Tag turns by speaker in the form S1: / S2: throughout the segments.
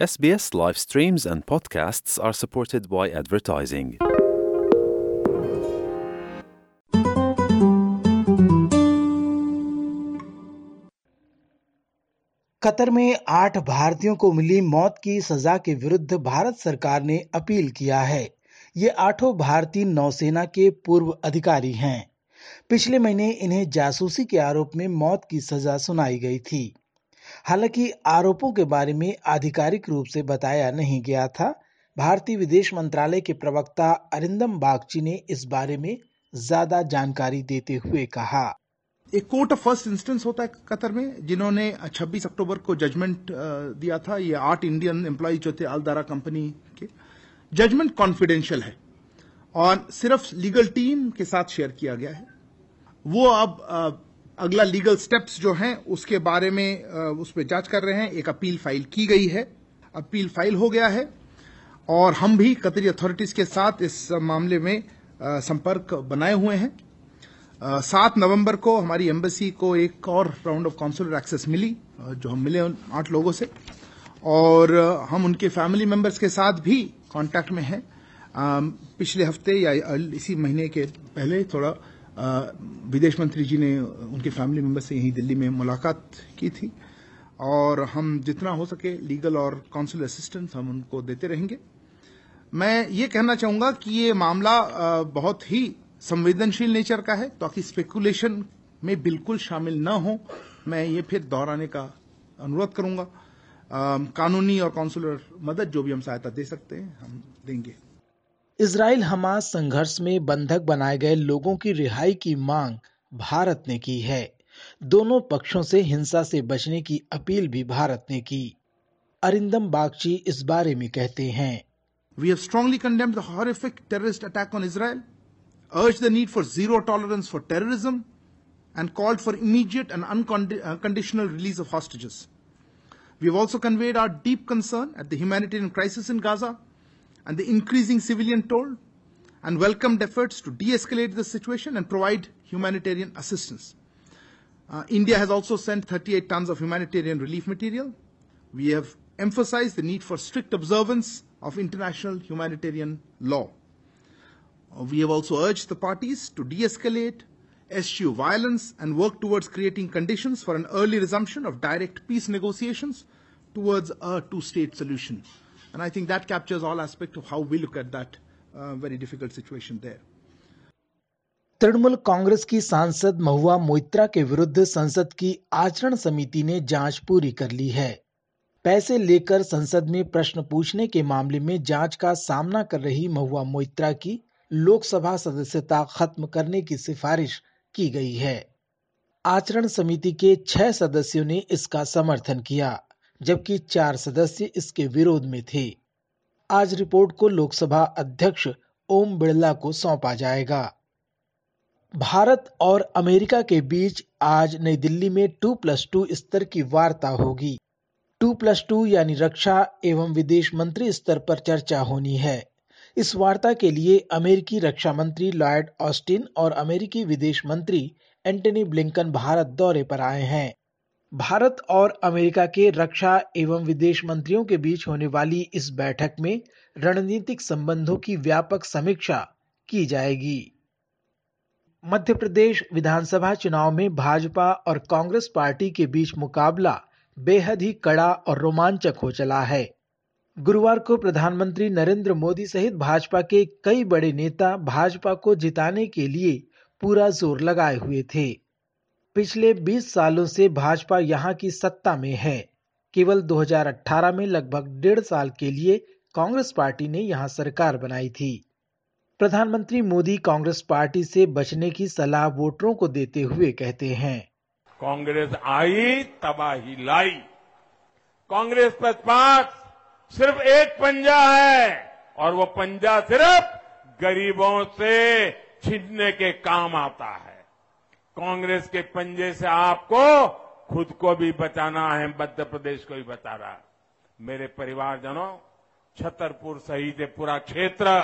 S1: SBS live streams and podcasts are supported by advertising.
S2: Qatar में आठ भारतीयों को मिली मौत की सजा के विरुद्ध भारत सरकार ने अपील किया है। ये आठों भारतीय नौसेना के पूर्व अधिकारी हैं। पिछले महीने इन्हें जासूसी के आरोप में मौत की सजा सुनाई गई थी। हालाँकि आरोपों के बारे में आधिकारिक रूप से बताया नहीं गया था। भारतीय विदेश मंत्रालय के प्रवक्ता अरिंदम बागची ने इस बारे में ज़्यादा जानकारी देते हुए कहा।
S3: एक कोर्ट ऑफ़ फ़र्स्ट इंस्टेंस होता है कतर में, जिन्होंने 26 अक्टूबर को जजमेंट दिया था। ये आठ इंडियन एम्प्लॉय जो थे अलदारा कंपनी के। जजमेंट कॉन्फिडेंशियल है और सिर्फ़ लीगल टीम के साथ शेयर किया गया है। वो अब अगला लीगल स्टेप्स जो हैं, उसके बारे में उस पर जाँच कर रहे हैं। एक अपील फ़ाइल की गई है। अपील फ़ाइल हो गया है। और हम भी कतरी अथॉरिटीज के साथ इस मामले में संपर्क बनाए हुए हैं। सात नवंबर को हमारी एम्बेसी को एक और राउंड ऑफ़ काउंसुलर एक्सेस मिली जो हम मिले आठ लोगों से। और हम उनके फैमिली मेंबर्स के साथ भी कांटेक्ट में हैं। पिछले हफ़्ते या इसी महीने के पहले थोड़ा विदेश मंत्री जी ने उनके फैमिली मेंबर से यहीं दिल्ली में मुलाकात की थी। और हम जितना हो सके लीगल और काउंसिल असिस्टेंस हम उनको देते रहेंगे। मैं ये कहना चाहूँगा कि ये मामला बहुत ही संवेदनशील नेचर का है, ताकि स्पेकुलेशन में बिल्कुल शामिल न हो। मैं ये फिर दोहराने का अनुरोध करूँगा। कानूनी और काउंसुलर मदद जो भी हम सहायता दे सकते हैं, हम देंगे।
S2: इसराइल हमास संघर्ष में बंधक बनाए गए लोगों की रिहाई की मांग भारत ने की है। दोनों पक्षों से हिंसा से बचने की अपील भी भारत ने की। अरिंदम बागची इस बारे में कहते हैं।
S3: We have strongly condemned the terrorist attack on Israel urges the need for zero tolerance for terrorism and called for immediate and unconditional release of hostages we have also conveyed our deep concern at the crisis in Gaza and the increasing civilian toll, and welcomed efforts to de-escalate the situation and provide humanitarian assistance. Uh, India has also sent 38 tons of humanitarian relief material. We have emphasized the need for strict observance of international humanitarian law. We have also urged the parties to de-escalate, eschew violence and work towards creating conditions for an early resumption of direct peace negotiations towards a two-state solution. And I think that captures all aspects of how we look at that uh, very difficult situation there.
S2: Trinamool Congress की सांसद महुआ मोइत्रा के विरुद्ध संसद की आचरण समिति ने जाँच पूरी कर ली है। पैसे लेकर संसद में प्रश्न पूछने के मामले में जाँच का सामना कर रही महुआ मोइत्रा की लोकसभा सदस्यता खत्म करने की सिफारिश की गई है। आचरण समिति के छह सदस्यों ने इसका समर्थन किया। जबकि चार सदस्य इसके विरोध में थे। आज रिपोर्ट को लोकसभा अध्यक्ष ओम बिड़ला को सौंपा जाएगा। भारत और अमेरिका के बीच आज नई दिल्ली में टू प्लस टू स्तर की वार्ता होगी। टू प्लस टू यानी रक्षा एवं विदेश मंत्री स्तर पर चर्चा होनी है। इस वार्ता के लिए अमेरिकी रक्षा मंत्री लॉयड ऑस्टिन और अमेरिकी विदेश मंत्री एंटनी ब्लिंकन भारत दौरे पर आए हैं। भारत और अमेरिका के रक्षा एवं विदेश मंत्रियों के बीच होने वाली इस बैठक में रणनीतिक संबंधों की व्यापक समीक्षा की जाएगी। मध्य प्रदेश विधानसभा चुनाव में भाजपा और कांग्रेस पार्टी के बीच मुकाबला बेहद ही कड़ा और रोमांचक हो चला है। गुरुवार को प्रधानमंत्री नरेंद्र मोदी सहित भाजपा के कई बड़े नेता भाजपा को जिताने के लिए पूरा ज़ोर लगाए हुए थे। पिछले 20 सालों से भाजपा यहाँ की सत्ता में है। केवल 2018 में लगभग डेढ़ साल के लिए कांग्रेस पार्टी ने यहाँ सरकार बनाई थी। प्रधानमंत्री मोदी कांग्रेस पार्टी से बचने की सलाह वोटरों को देते हुए कहते हैं।
S4: कांग्रेस आई, तबाही लाई। कांग्रेस पक्षपात सिर्फ़ एक पंजा है और वो पंजा सिर्फ़ गरीबों से छीनने के काम आता है। कांग्रेस के पंजे से आपको खुद को भी बचाना है, मध्य प्रदेश को भी बचाना है। मेरे परिवारजनों, छतरपुर सहित पूरा क्षेत्र,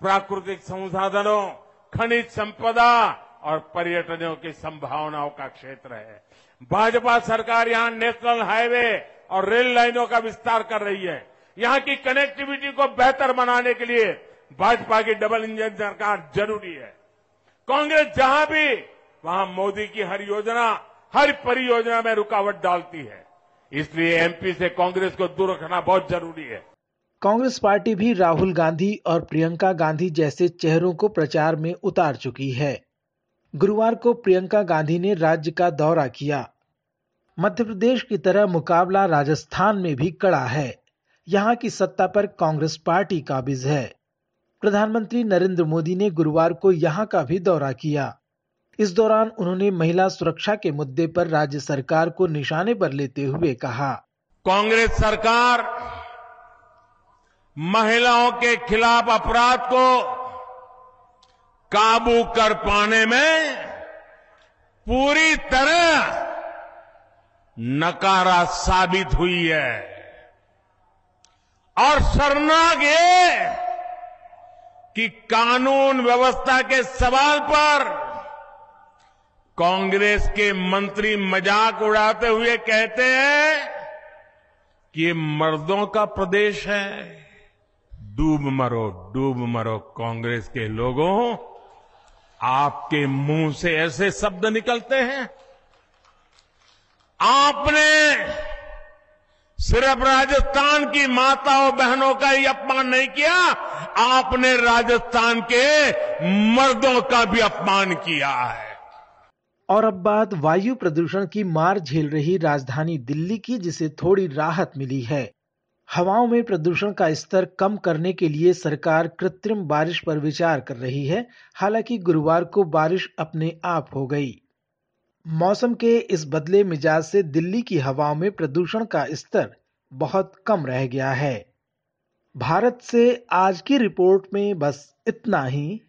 S4: प्राकृतिक संसाधनों, खनिज संपदा और पर्यटनों की संभावनाओं का क्षेत्र है। भाजपा सरकार यहाँ नेशनल हाईवे और रेल लाइनों का विस्तार कर रही है। यहाँ की कनेक्टिविटी को बेहतर बनाने के लिए भाजपा की डबल इंजन सरकार ज़रूरी है। कांग्रेस जहाँ भी वहाँ मोदी की हर योजना, हर परियोजना में रुकावट डालती है। इसलिए एमपी से कांग्रेस को दूर रखना बहुत ज़रूरी है।
S2: कांग्रेस पार्टी भी राहुल गांधी और प्रियंका गांधी जैसे चेहरों को प्रचार में उतार चुकी है। गुरुवार को प्रियंका गांधी ने राज्य का दौरा किया। मध्य प्रदेश की तरह मुकाबला राजस्थान में भी कड़ा है। यहाँ की सत्ता पर कांग्रेस पार्टी काबिज है। प्रधानमंत्री नरेंद्र मोदी ने गुरुवार को यहाँ का भी दौरा किया। इस दौरान उन्होंने महिला सुरक्षा के मुद्दे पर राज्य सरकार को निशाने पर लेते हुए कहा।
S4: कांग्रेस सरकार महिलाओं के खिलाफ अपराध को काबू कर पाने में पूरी तरह नकारा साबित हुई है। और शर्मनाक ये कि कानून व्यवस्था के सवाल पर कांग्रेस के मंत्री मज़ाक उड़ाते हुए कहते हैं कि ये मर्दों का प्रदेश है। डूब मरो डूब मरो कांग्रेस के लोगों। आपके मुँह से ऐसे शब्द निकलते हैं। आपने सिर्फ़ राजस्थान की माताओं बहनों का ही अपमान नहीं किया, आपने राजस्थान के मर्दों का भी अपमान किया है।
S2: और अब बात वायु प्रदूषण की मार झेल रही राजधानी दिल्ली की, जिसे थोड़ी राहत मिली है। हवाओं में प्रदूषण का स्तर कम करने के लिए सरकार कृत्रिम बारिश पर विचार कर रही है। हालाँकि गुरुवार को बारिश अपने आप हो गई। मौसम के इस बदले मिजाज से दिल्ली की हवाओं में प्रदूषण का स्तर बहुत कम रह गया है। भारत से आज की रिपोर्ट में बस इतना ही।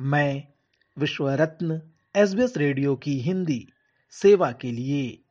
S2: मैं विश्व रत्न एसबीएस रेडियो की हिंदी सेवा के लिए।